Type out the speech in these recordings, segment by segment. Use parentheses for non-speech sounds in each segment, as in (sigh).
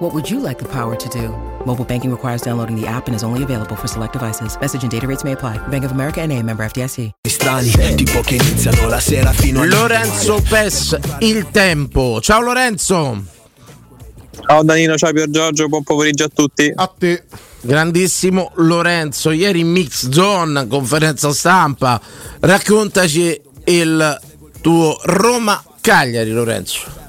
What would you like the power to do? Mobile banking requires downloading the app and is only available for select devices. Message and data rates may apply. Bank of America and a member FDIC. Strani, tipo che iniziano la sera fino a Lorenzo Pes, il tempo. Ciao Lorenzo. Ciao Danilo, ciao Pier Giorgio, buon pomeriggio a tutti. A te. Grandissimo Lorenzo, ieri in Mix Zone, conferenza stampa, raccontaci il tuo Roma Cagliari Lorenzo.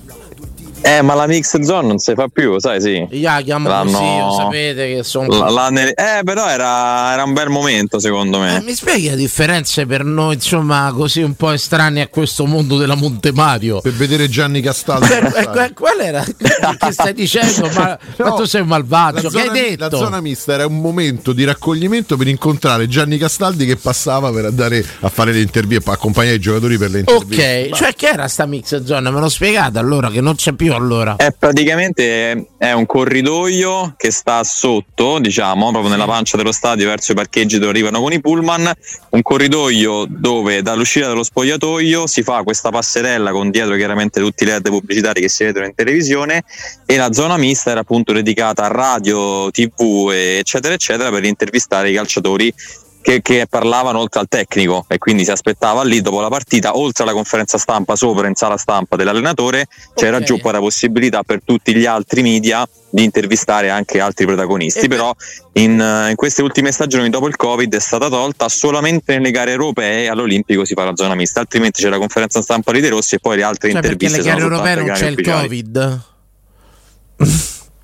Eh, ma la mix zone non si fa più, sai, sì. Chiamo L'hanno- così, lo sapete che sono... La- la- ne- eh, però era, era un bel momento, secondo me. Eh, mi spieghi le differenze per noi, insomma, così un po' estranei a questo mondo della Monte Mario? Per vedere Gianni Castaldo. Eh, eh, Qual era? (laughs) Che stai dicendo? Ma, ma No, tu sei un malvagio, che hai detto? la zona mista era un momento di raccoglimento per incontrare Gianni Castaldi che passava per andare a fare le interviste, a accompagnare i giocatori per le interviste. Ok, cioè che era sta mix zone? Me lo spiegate allora che non c'è più allora. Eh, praticamente è un corridoio che sta sotto, diciamo, proprio nella pancia dello stadio verso i parcheggi dove arrivano con i pullman, un corridoio dove dall'uscita dello spogliatoio si fa questa passerella con dietro chiaramente tutti i LED pubblicitari che si vedono in televisione e la zona mista era appunto dedicata a radio, tv eccetera eccetera per intervistare i calciatori che, che parlavano oltre al tecnico e quindi si aspettava lì dopo la partita, oltre alla conferenza stampa sopra in sala stampa dell'allenatore, c'era Ok. giù poi la possibilità per tutti gli altri media di intervistare anche altri protagonisti. E beh- Però in, in queste ultime stagioni dopo il Covid è stata tolta solamente nelle gare europee all'Olimpico si fa la zona mista, altrimenti c'è la conferenza stampa di De Rossi e poi le altre Cioè perché interviste nelle gare europee non ai c'è il. Covid.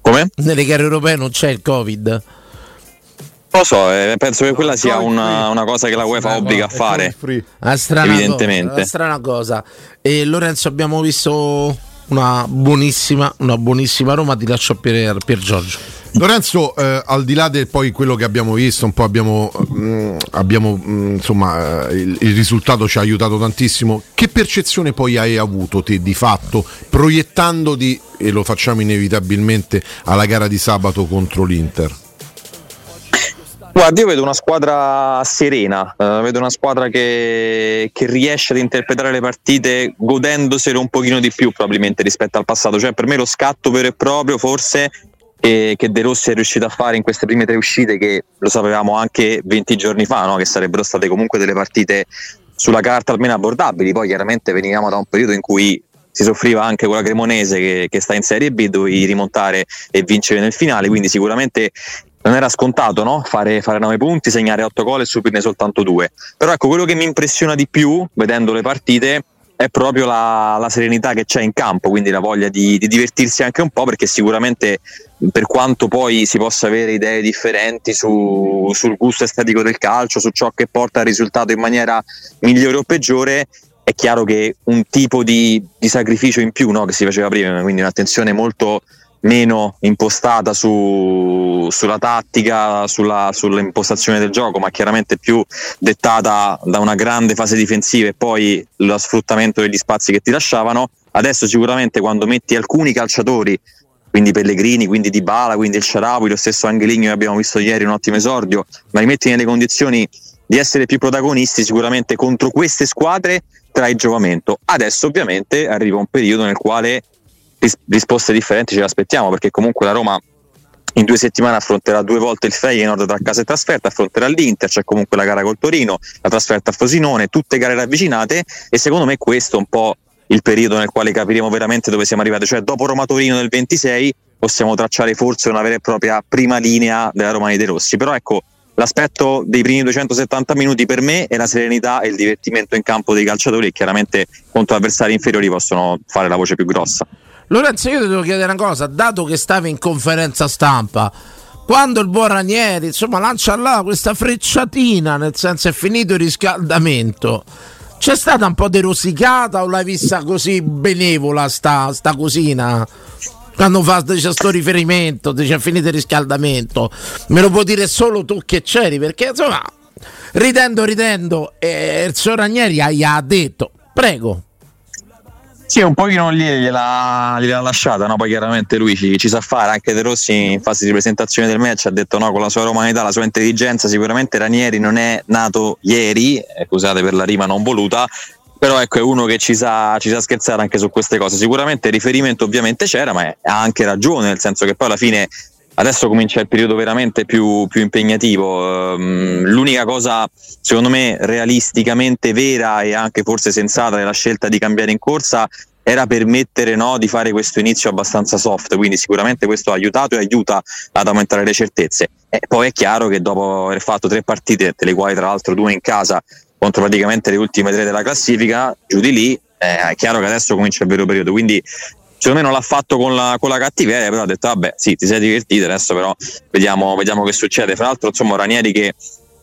Come? Nelle gare europee non c'è il Covid. Lo so, eh, penso che quella sia una, una cosa che la UEFA Eh, obbliga a fare. strana Evidentemente. cosa, strana cosa. E Lorenzo abbiamo visto una buonissima, una buonissima Roma, ti lascio per, per Giorgio. Lorenzo, eh, al di là del poi quello che abbiamo visto, un po' abbiamo, mm, abbiamo mm, insomma, eh, il, il risultato ci ha aiutato tantissimo. Che percezione poi hai avuto te di fatto, proiettandoti, e lo facciamo inevitabilmente, alla gara di sabato contro l'Inter? Guarda, io vedo una squadra serena, eh, vedo una squadra che, che riesce ad interpretare le partite godendosele un pochino di più probabilmente rispetto al passato. Cioè per me lo scatto vero e proprio forse che, che De Rossi è riuscito a fare in queste prime tre uscite che lo sapevamo anche 20 giorni fa, no? che sarebbero state comunque delle partite sulla carta almeno abbordabili. Poi chiaramente venivamo da un periodo in cui si soffriva anche con la Cremonese che, che sta in Serie B, dovevi rimontare e vincere nel finale, quindi sicuramente non era scontato no? fare, fare 9 punti, segnare 8 gol e subirne soltanto 2. Però ecco, quello che mi impressiona di più vedendo le partite è proprio la, la serenità che c'è in campo, quindi la voglia di, di divertirsi anche un po', perché sicuramente per quanto poi si possa avere idee differenti su- sul gusto estetico del calcio, su ciò che porta al risultato in maniera migliore o peggiore, è chiaro che un tipo di, di sacrificio in più no, che si faceva prima, quindi un'attenzione molto meno impostata su- sulla tattica, sulla, sull'impostazione del gioco, ma chiaramente più dettata da una grande fase difensiva e poi lo sfruttamento degli spazi che ti lasciavano. Adesso sicuramente quando metti alcuni calciatori, quindi Pellegrini, quindi Dybala, quindi il Sharawi, lo stesso Angeligno che abbiamo visto ieri, un ottimo esordio, ma li metti nelle condizioni di essere più protagonisti sicuramente contro queste squadre trai giovamento. Adesso ovviamente arriva un periodo nel quale ris- risposte differenti ce le aspettiamo perché comunque la Roma in due settimane affronterà due volte il Feyenoord tra casa e trasferta, affronterà l'Inter, c'è comunque la gara col Torino, la trasferta a Frosinone, tutte gare ravvicinate e secondo me questo è un po' il periodo nel quale capiremo veramente dove siamo arrivati, cioè dopo Roma Torino del 26 possiamo tracciare forse una vera e propria prima linea della Roma di De Rossi, però ecco l'aspetto dei primi 270 minuti per me è la serenità e il divertimento in campo dei calciatori e chiaramente contro avversari inferiori possono fare la voce più grossa. Lorenzo, io ti devo chiedere una cosa, dato che stavi in conferenza stampa, quando il buon Ranieri insomma lancia là questa frecciatina, nel senso è finito il riscaldamento, c'è stata un po' di rosicata o l'hai vista così benevola sta, sta cosina? Quando fa dice, sto riferimento, dice è finito il riscaldamento, me lo puoi dire solo tu che c'eri, perché insomma ridendo, ridendo, e il signor Ranieri ha detto, prego. Sì, un pochino gliela, gliela lasciata, no? poi chiaramente lui ci, ci, sa fare, anche De Rossi in fase di presentazione del match ha detto no, con la sua romanità, la sua intelligenza, sicuramente Ranieri non è nato ieri, eh, scusate per la rima non voluta, però ecco è uno che ci sa, ci sa scherzare anche su queste cose, sicuramente riferimento ovviamente c'era, ma ha anche ragione, nel senso che poi alla fine adesso comincia il periodo veramente più, più impegnativo. Um, l'unica cosa, secondo me, realisticamente vera e anche forse sensata della scelta di cambiare in corsa era permettere no, di fare questo inizio abbastanza soft, quindi sicuramente questo ha aiutato e aiuta ad aumentare le certezze. E poi è chiaro che dopo aver fatto tre partite, delle quali tra l'altro due in casa, contro praticamente le ultime tre della classifica, giù di lì, eh, è chiaro che adesso comincia il vero periodo. Quindi secondo me non l'ha fatto con la, con la, cattiveria, però ha detto vabbè sì ti sei divertito, adesso però vediamo, vediamo che succede. Fra l'altro insomma Ranieri che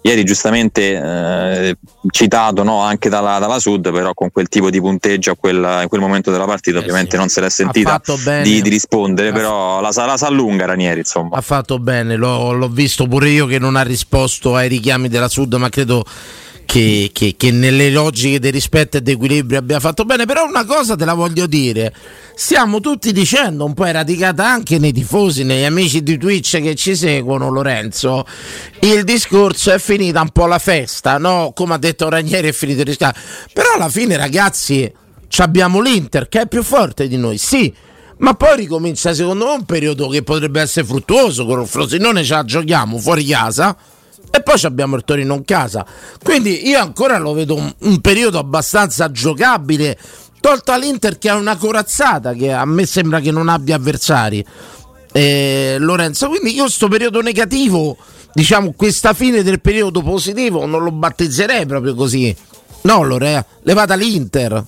ieri giustamente eh, citato no, anche dalla, dalla, Sud, però con quel tipo di punteggio a quel, in quel momento della partita eh ovviamente sì. non se l'è sentita di, di, rispondere, però la, la sa allunga Ranieri insomma. Ha fatto bene, l'ho, l'ho visto pure io che non ha risposto ai richiami della Sud, ma credo che, che, che, nelle logiche del rispetto e dell'equilibrio abbia fatto bene, però una cosa te la voglio dire, stiamo tutti dicendo, un po' è radicata anche nei tifosi, negli amici di Twitch che ci seguono, Lorenzo, il discorso è finita un po' la festa, no? Come ha detto Ranieri è finito il riscatto, però alla fine ragazzi abbiamo l'Inter che è più forte di noi, sì, ma poi ricomincia secondo me un periodo che potrebbe essere fruttuoso con il Frosinone ce la giochiamo fuori casa e poi abbiamo il Torino in casa. Quindi io ancora lo vedo un, un periodo abbastanza giocabile, tolta l'Inter che ha una corazzata che a me sembra che non abbia avversari. Eh, Lorenzo, quindi io sto periodo negativo, diciamo questa fine del periodo positivo non lo battezzerei proprio così. No, Lorea, levata l'Inter.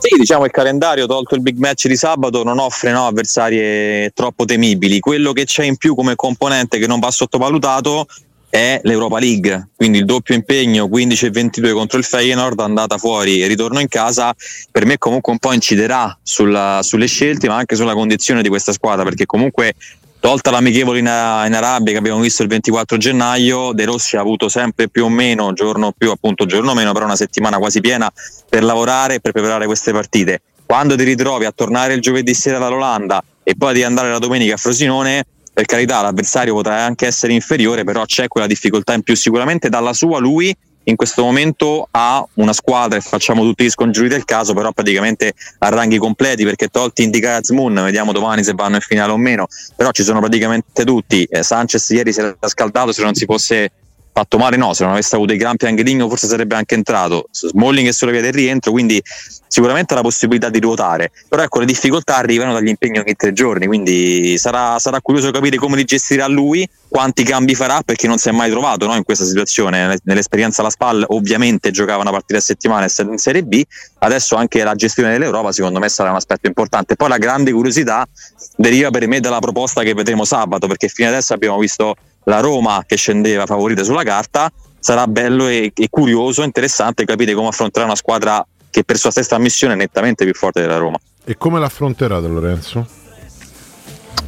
Sì, diciamo il calendario, tolto il big match di sabato, non offre no, avversarie troppo temibili. Quello che c'è in più come componente che non va sottovalutato è l'Europa League, quindi il doppio impegno 15 e 22 contro il Feyenoord, andata fuori e ritorno in casa, per me comunque un po' inciderà sulla, sulle scelte ma anche sulla condizione di questa squadra perché comunque tolta l'amichevole in, in, Arabia che abbiamo visto il 24 gennaio, De Rossi ha avuto sempre più o meno, giorno più appunto giorno meno, però una settimana quasi piena per lavorare e per preparare queste partite. Quando ti ritrovi a tornare il giovedì sera dall'Olanda e poi di andare la domenica a Frosinone, per carità l'avversario potrà anche essere inferiore, però c'è quella difficoltà in più sicuramente dalla sua lui in questo momento ha una squadra e facciamo tutti gli scongiuri del caso, però praticamente a ranghi completi perché tolti Indicaz Moon, vediamo domani se vanno in finale o meno, però ci sono praticamente tutti. Eh, Sanchez ieri si era scaldato se non si fosse fatto male no, se non avesse avuto i crampi anche Ligno forse sarebbe anche entrato, Smalling è sulla via del rientro, quindi sicuramente ha la possibilità di ruotare, però ecco le difficoltà arrivano dagli impegni ogni tre giorni, quindi sarà, sarà curioso capire come li gestirà lui, quanti cambi farà perché non si è mai trovato no, in questa situazione, nell'esperienza alla SPAL ovviamente giocava una partita a settimana in Serie B, adesso anche la gestione dell'Europa secondo me sarà un aspetto importante, poi la grande curiosità deriva per me dalla proposta che vedremo sabato, perché fino adesso abbiamo visto la Roma che scendeva favorita sulla carta, sarà bello e, e curioso, interessante capire come affronterà una squadra che per sua stessa missione è nettamente più forte della Roma. E come l'affronterà Lorenzo?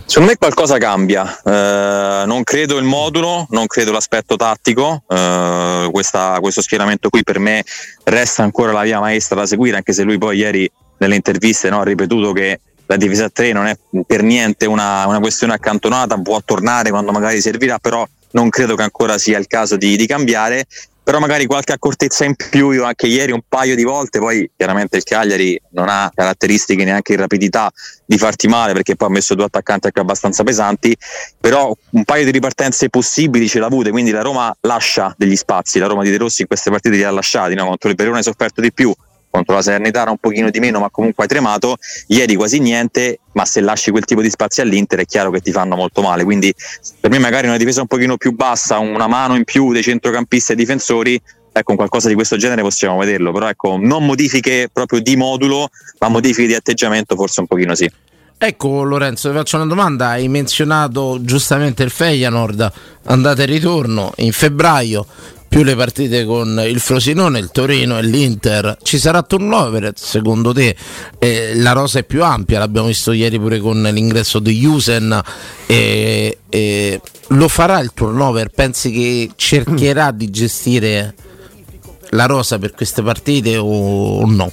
Secondo me qualcosa cambia, eh, non credo il modulo, non credo l'aspetto tattico, eh, questa, questo schieramento qui per me resta ancora la via maestra da seguire, anche se lui poi ieri nelle interviste no, ha ripetuto che la difesa a 3 non è per niente una, una, questione accantonata, può tornare quando magari servirà, però non credo che ancora sia il caso di, di cambiare. Però magari qualche accortezza in più, io anche ieri un paio di volte, poi chiaramente il Cagliari non ha caratteristiche neanche in rapidità di farti male perché poi ha messo due attaccanti anche abbastanza pesanti, però un paio di ripartenze possibili ce l'ha avute, quindi la Roma lascia degli spazi, la Roma di De Rossi in queste partite li ha lasciati, no? contro il Verona hai sofferto di più, contro la Salernitana un pochino di meno ma comunque hai tremato. Ieri quasi niente ma se lasci quel tipo di spazio all'Inter è chiaro che ti fanno molto male. Quindi per me magari una difesa un pochino più bassa una mano in più dei centrocampisti e difensori ecco qualcosa di questo genere possiamo vederlo. Però ecco non modifiche proprio di modulo ma modifiche di atteggiamento forse un pochino sì. Ecco Lorenzo, ti faccio una domanda, hai menzionato giustamente il Feyenoord, andata e ritorno. In febbraio, più le partite con il Frosinone, il Torino e l'Inter, ci sarà turnover secondo te? Eh, la rosa è più ampia, l'abbiamo visto ieri pure con l'ingresso di Jusen. Eh, eh, lo farà il turnover? Pensi che cercherà di gestire la rosa per queste partite o, no?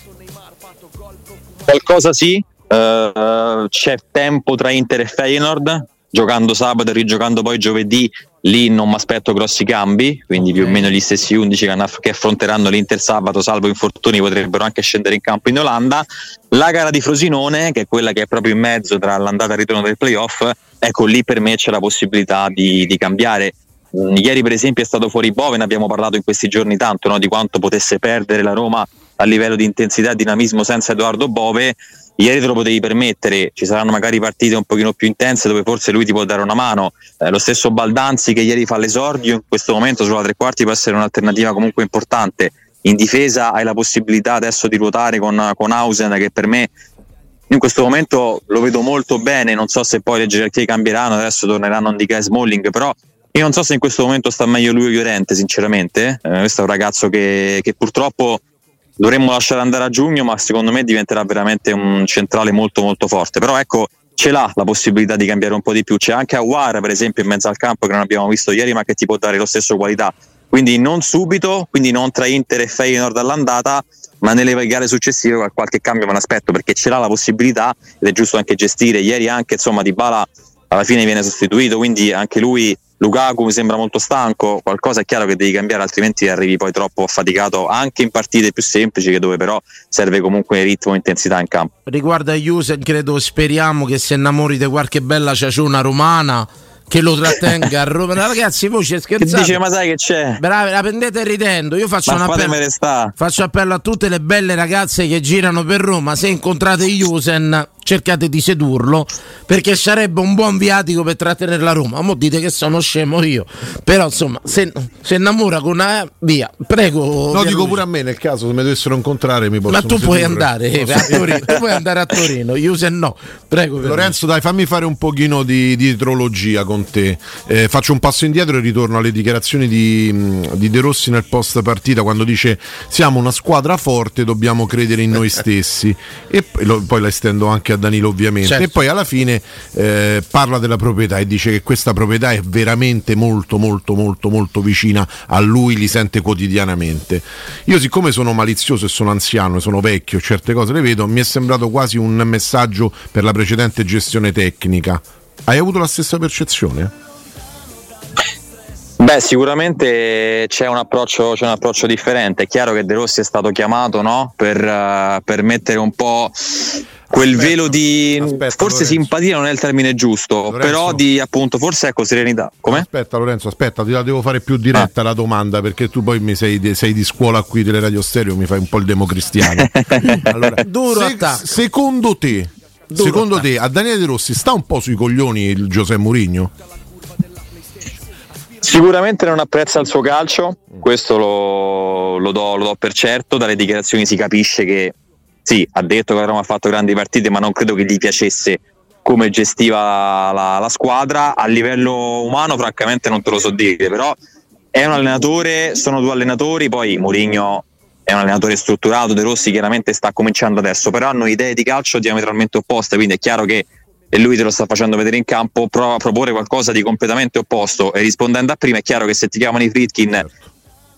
Qualcosa sì, uh, c'è tempo tra Inter e Feyenoord, giocando sabato e rigiocando poi giovedì, lì non mi aspetto grossi cambi, quindi okay. più o meno gli stessi 11 che, affronteranno l'Inter sabato, salvo infortuni, potrebbero anche scendere in campo in Olanda. La gara di Frosinone, che è quella che è proprio in mezzo tra l'andata e il ritorno del playoff, ecco lì per me c'è la possibilità di, di cambiare. Mm, ieri per esempio è stato fuori Bove, ne abbiamo parlato in questi giorni tanto no? di quanto potesse perdere la Roma a livello di intensità e dinamismo senza Edoardo Bove ieri te lo potevi permettere, ci saranno magari partite un pochino più intense dove forse lui ti può dare una mano, eh, lo stesso Baldanzi che ieri fa l'esordio in questo momento sulla tre quarti può essere un'alternativa comunque importante, in difesa hai la possibilità adesso di ruotare con, con Hausen che per me in questo momento lo vedo molto bene, non so se poi le gerarchie cambieranno, adesso torneranno Indica e Smalling, però io non so se in questo momento sta meglio lui o Llorente sinceramente, eh, questo è un ragazzo che, che purtroppo dovremmo lasciare andare a giugno, ma secondo me diventerà veramente un centrale molto molto forte. Però ecco, ce l'ha la possibilità di cambiare un po' di più. C'è anche Awar, per esempio, in mezzo al campo che non abbiamo visto ieri, ma che ti può dare lo stesso qualità. Quindi non subito, quindi non tra Inter e Feyenoord all'andata, ma nelle gare successive qualche cambio me l'aspetto perché ce l'ha la possibilità ed è giusto anche gestire. Ieri anche insomma Di Bala alla fine viene sostituito, quindi anche lui Lukaku mi sembra molto stanco, qualcosa è chiaro che devi cambiare altrimenti arrivi poi troppo affaticato anche in partite più semplici dove però serve comunque ritmo e intensità in campo. Riguardo a Jusen credo speriamo che si innamori di qualche bella ciaciona romana che lo trattenga a Roma. (laughs) Ragazzi, voi ci scherzate. Dice, ma sai che c'è? Bravi, la prendete ridendo. Io faccio un appello, faccio appello a tutte le belle ragazze che girano per Roma. Se incontrate Jusen, cercate di sedurlo perché sarebbe un buon viatico per trattenere la Roma. Mo dite che sono scemo io, però insomma, se, se innamora con una via, prego. No, dico pure a me nel caso se mi dovessero incontrare mi Ma tu puoi andare eh, a Torino, tu puoi andare a Torino, Usen no. Prego. Lorenzo, dai, fammi fare un pochino di, di idrologia con te. Eh, faccio un passo indietro e ritorno alle dichiarazioni di, di De Rossi nel post partita quando dice siamo una squadra forte, dobbiamo credere in noi (laughs) stessi e poi la estendo anche a Danilo ovviamente certo. e poi alla fine eh, parla della proprietà e dice che questa proprietà è veramente molto molto molto molto vicina a lui, li sente quotidianamente. Io siccome sono malizioso e sono anziano e sono vecchio, certe cose le vedo, mi è sembrato quasi un messaggio per la precedente gestione tecnica. Hai avuto la stessa percezione? Beh, sicuramente c'è un, approccio, c'è un approccio differente. È chiaro che De Rossi è stato chiamato no? per, uh, per mettere un po' quel aspetta, velo di aspetta, forse Lorenzo. simpatia non è il termine giusto, Lorenzo. però di appunto forse ecco serenità. Come? Aspetta Lorenzo, aspetta, ti la devo fare più diretta ah. la domanda perché tu poi mi sei, sei, di scuola qui delle radio stereo, mi fai un po' il democristiano. (laughs) allora, Duro se, secondo te, Duro secondo te a Daniele De Rossi sta un po' sui coglioni il Giuseppe Mourinho? Sicuramente non apprezza il suo calcio, questo lo, lo, do, lo do per certo, dalle dichiarazioni si capisce che sì, ha detto che la Roma ha fatto grandi partite, ma non credo che gli piacesse come gestiva la, la, squadra. A livello umano, francamente, non te lo so dire, però è un allenatore, sono due allenatori, poi Mourinho è un allenatore strutturato, De Rossi chiaramente sta cominciando adesso, però hanno idee di calcio diametralmente opposte, quindi è chiaro che e lui te lo sta facendo vedere in campo, prova a proporre qualcosa di completamente opposto. E rispondendo a prima è chiaro che se ti chiamano i Fritkin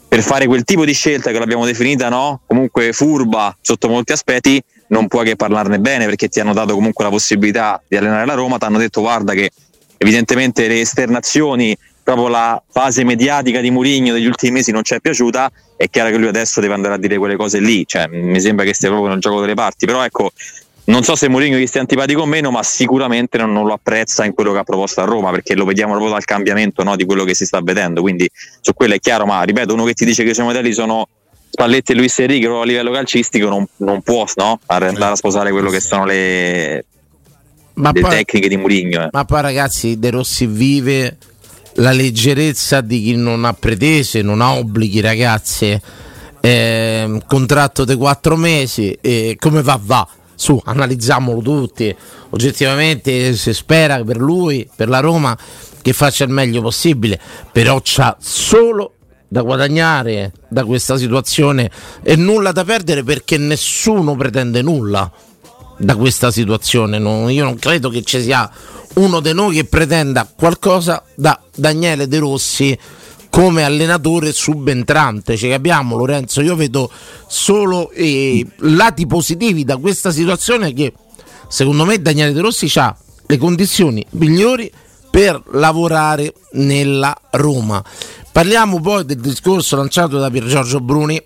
per fare quel tipo di scelta che l'abbiamo definita, no? Comunque furba sotto molti aspetti, non puoi che parlarne bene perché ti hanno dato comunque la possibilità di allenare la Roma, ti hanno detto guarda che evidentemente le esternazioni, proprio la fase mediatica di Murigno degli ultimi mesi non ci è piaciuta, è chiaro che lui adesso deve andare a dire quelle cose lì, cioè, mi sembra che stia proprio nel gioco delle parti, però ecco, non so se Mourinho gli stia antipatico o meno, ma sicuramente non, non, lo apprezza in quello che ha proposto a Roma, perché lo vediamo proprio dal cambiamento no, di quello che si sta vedendo. Quindi su quello è chiaro, ma ripeto, uno che ti dice che i suoi modelli sono Spalletti e Luis Enrique a livello calcistico non, non può no, andare a sposare quello che sono le, le poi, tecniche di Mourinho. Eh. Ma poi ragazzi, De Rossi vive la leggerezza di chi non ha pretese, non ha obblighi, ragazzi. Eh, contratto di quattro mesi, eh, come va va su, analizziamolo tutti. Oggettivamente si spera per lui, per la Roma, che faccia il meglio possibile, però c'ha solo da guadagnare da questa situazione e nulla da perdere perché nessuno pretende nulla da questa situazione. Non, io non credo che ci sia uno di noi che pretenda qualcosa da Daniele De Rossi come allenatore subentrante. Cioè abbiamo Lorenzo, io vedo solo eh, lati positivi da questa situazione che secondo me Daniele De Rossi ha le condizioni migliori per lavorare nella Roma. Parliamo poi del discorso lanciato da Pier Giorgio Bruni.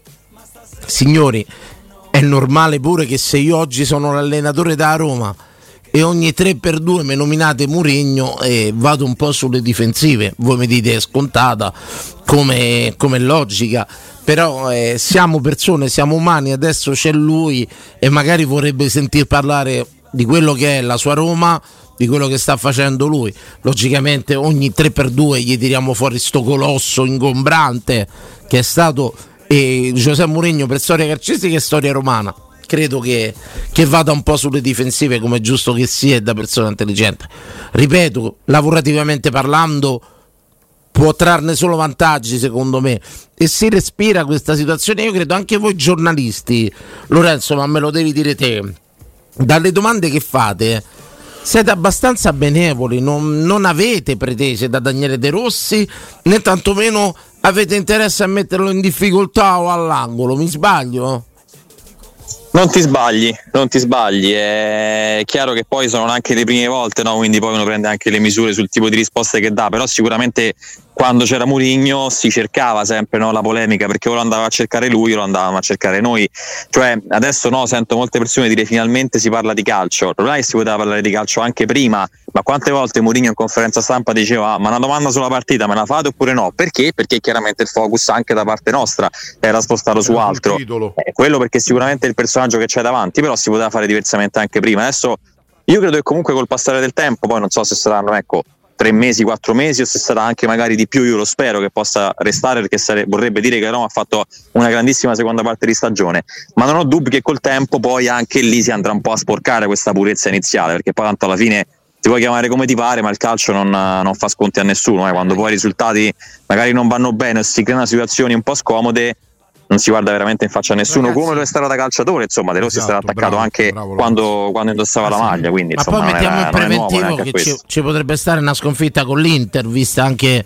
Signori, è normale pure che se io oggi sono l'allenatore da Roma e ogni 3x2 mi nominate Murigno e vado un po' sulle difensive, voi mi dite è scontata come, come logica, però eh, siamo persone, siamo umani, adesso c'è lui e magari vorrebbe sentir parlare di quello che è la sua Roma di quello che sta facendo lui. Logicamente ogni 3x2 gli tiriamo fuori sto colosso ingombrante che è stato eh, Giuseppe Mourinho per storia calcistica e storia romana. Credo che, che, vada un po' sulle difensive come è giusto che sia da persona intelligente. Ripeto, lavorativamente parlando può trarne solo vantaggi secondo me e si respira questa situazione io credo anche voi giornalisti Lorenzo ma me lo devi dire te dalle domande che fate siete abbastanza benevoli, non, non, avete pretese da Daniele De Rossi, né tantomeno avete interesse a metterlo in difficoltà o all'angolo, mi sbaglio? Non ti sbagli, non ti sbagli, è chiaro che poi sono anche le prime volte, no? quindi poi uno prende anche le misure sul tipo di risposte che dà, però sicuramente quando c'era Murigno si cercava sempre no, la polemica perché o lo andava a cercare lui o lo andavamo a cercare noi. Cioè, adesso no, sento molte persone dire finalmente si parla di calcio. Non è che si poteva parlare di calcio anche prima, ma quante volte Murigno in conferenza stampa diceva ah, ma una domanda sulla partita me la fate oppure no? Perché? Perché chiaramente il focus anche da parte nostra era spostato su altro. Eh, quello perché sicuramente è il personaggio che c'è davanti, però si poteva fare diversamente anche prima. Adesso io credo che comunque col passare del tempo, poi non so se saranno, ecco, tre mesi, quattro mesi o se sarà anche magari di più, io lo spero che possa restare perché sare- vorrebbe dire che Roma ha fatto una grandissima seconda parte di stagione, ma non ho dubbi che col tempo poi anche lì si andrà un po' a sporcare questa purezza iniziale perché poi tanto alla fine ti puoi chiamare come ti pare, ma il calcio non, non fa sconti a nessuno, eh. quando poi i risultati magari non vanno bene o si creano situazioni un po' scomode non si guarda veramente in faccia a nessuno Ragazzi, come lo è stato da calciatore insomma De Rossi esatto, è stato attaccato bravo, anche bravo, quando, quando, indossava ah, la maglia quindi, ma insomma, poi mettiamo in preventivo che ci, ci, potrebbe stare una sconfitta con l'Inter vista anche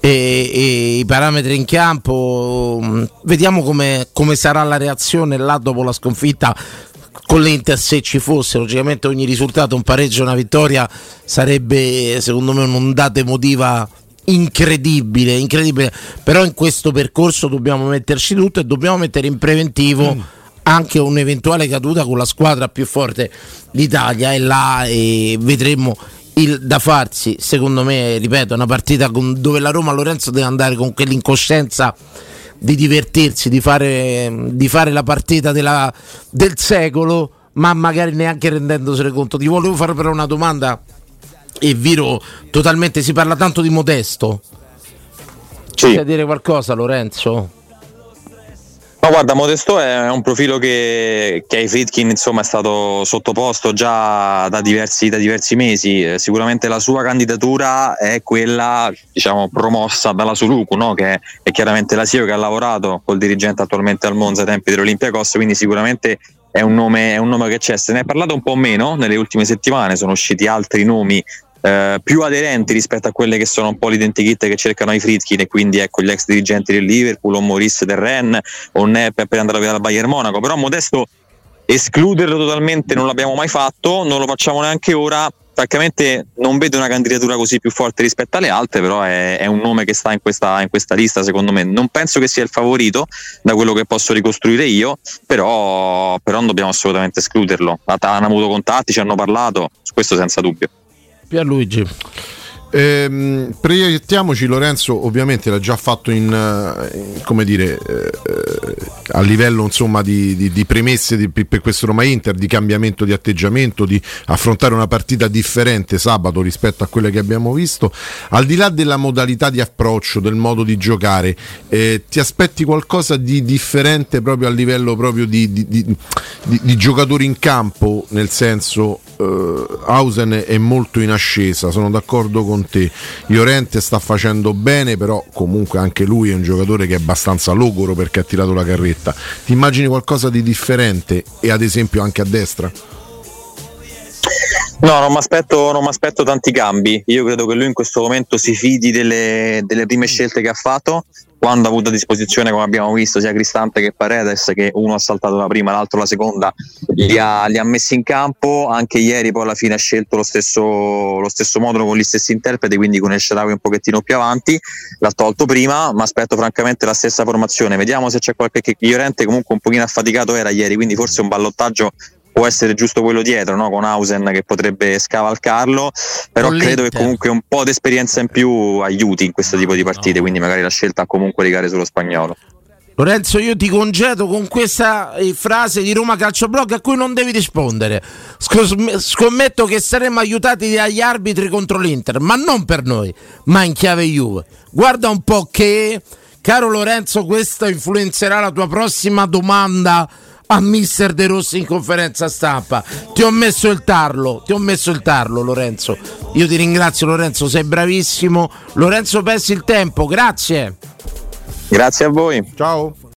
e, e i parametri in campo. Vediamo come, come sarà la reazione là dopo la sconfitta con l'Inter se ci fosse. Logicamente ogni risultato un pareggio una vittoria sarebbe secondo me un'ondata emotiva incredibile, incredibile. Però in questo percorso dobbiamo metterci tutto e dobbiamo mettere in preventivo. Mm. Anche un'eventuale caduta con la squadra più forte d'Italia e là e vedremo il da farsi. Secondo me, ripeto, una partita con, dove la Roma Lorenzo deve andare con quell'incoscienza di divertirsi, di fare, di fare la partita della, del secolo, ma magari neanche rendendosene conto. Ti volevo fare però una domanda e Viro totalmente si parla tanto di Modesto. Sì. C'è dire qualcosa Lorenzo? No, guarda, Modesto è un profilo che, che ai Fritkin insomma, è stato sottoposto già da diversi, da diversi mesi. Eh, sicuramente la sua candidatura è quella diciamo, promossa dalla Suluku, no? che è, è, chiaramente la CEO che ha lavorato col dirigente attualmente al Monza ai tempi dell'Olympiacos, quindi sicuramente è un, nome, è un nome che c'è. Se ne è parlato un po' meno nelle ultime settimane, sono usciti altri nomi eh, più aderenti rispetto a quelle che sono un po' l'identikit che cercano i Fritkin e quindi ecco gli ex dirigenti del Liverpool o Maurice del Ren o Nepp per andare via dal Bayern Monaco però Modesto escluderlo totalmente non l'abbiamo mai fatto non lo facciamo neanche ora francamente non vedo una candidatura così più forte rispetto alle altre, però è, è un nome che sta in questa, in questa, lista secondo me. Non penso che sia il favorito da quello che posso ricostruire io, però, però non dobbiamo assolutamente escluderlo. Hanno avuto contatti, ci hanno parlato, questo senza dubbio. Pierluigi. Ehm, proiettiamoci Lorenzo, ovviamente l'ha già fatto in, in come dire eh, a livello insomma di, di, di premesse di, per questo Roma Inter, di cambiamento di atteggiamento, di affrontare una partita differente sabato rispetto a quelle che abbiamo visto. Al di là della modalità di approccio, del modo di giocare, eh, ti aspetti qualcosa di differente proprio a livello proprio di, di giocatori in campo, nel senso eh, Hausen è molto in ascesa, sono d'accordo con con te. Llorente sta facendo bene, però comunque anche lui è un giocatore che è abbastanza logoro perché ha tirato la carretta. Ti immagini qualcosa di differente e ad esempio anche a destra? No, non mi aspetto tanti cambi. Io credo che lui in questo momento si fidi delle, delle, prime scelte che ha fatto. Quando ha avuto a disposizione, come abbiamo visto, sia Cristante che Paredes, che uno ha saltato la prima, l'altro la seconda, li ha, li ha messi in campo. Anche ieri, poi alla fine ha scelto lo stesso, lo stesso modulo con gli stessi interpreti, quindi con Escerawi un pochettino più avanti. L'ha tolto prima, ma aspetto francamente la stessa formazione. Vediamo se c'è qualche Llorente comunque un pochino affaticato era ieri, quindi forse un ballottaggio può essere giusto quello dietro, no? con Hausen che potrebbe scavalcarlo, però con credo che comunque un po' di esperienza in più aiuti in questo tipo di partite, no. quindi magari la scelta comunque legare sullo spagnolo. Lorenzo, io ti congedo con questa eh, frase di Roma Calcio Blog a cui non devi rispondere. Scommetto che saremo aiutati dagli arbitri contro l'Inter, ma non per noi, ma in chiave Juve. Guarda un po' che, caro Lorenzo, questo influenzerà la tua prossima domanda a mister De Rossi in conferenza stampa. Ti ho messo il tarlo, ti ho messo il tarlo Lorenzo. Io ti ringrazio Lorenzo, sei bravissimo. Lorenzo Pessi il tempo, grazie. Grazie a voi. Ciao.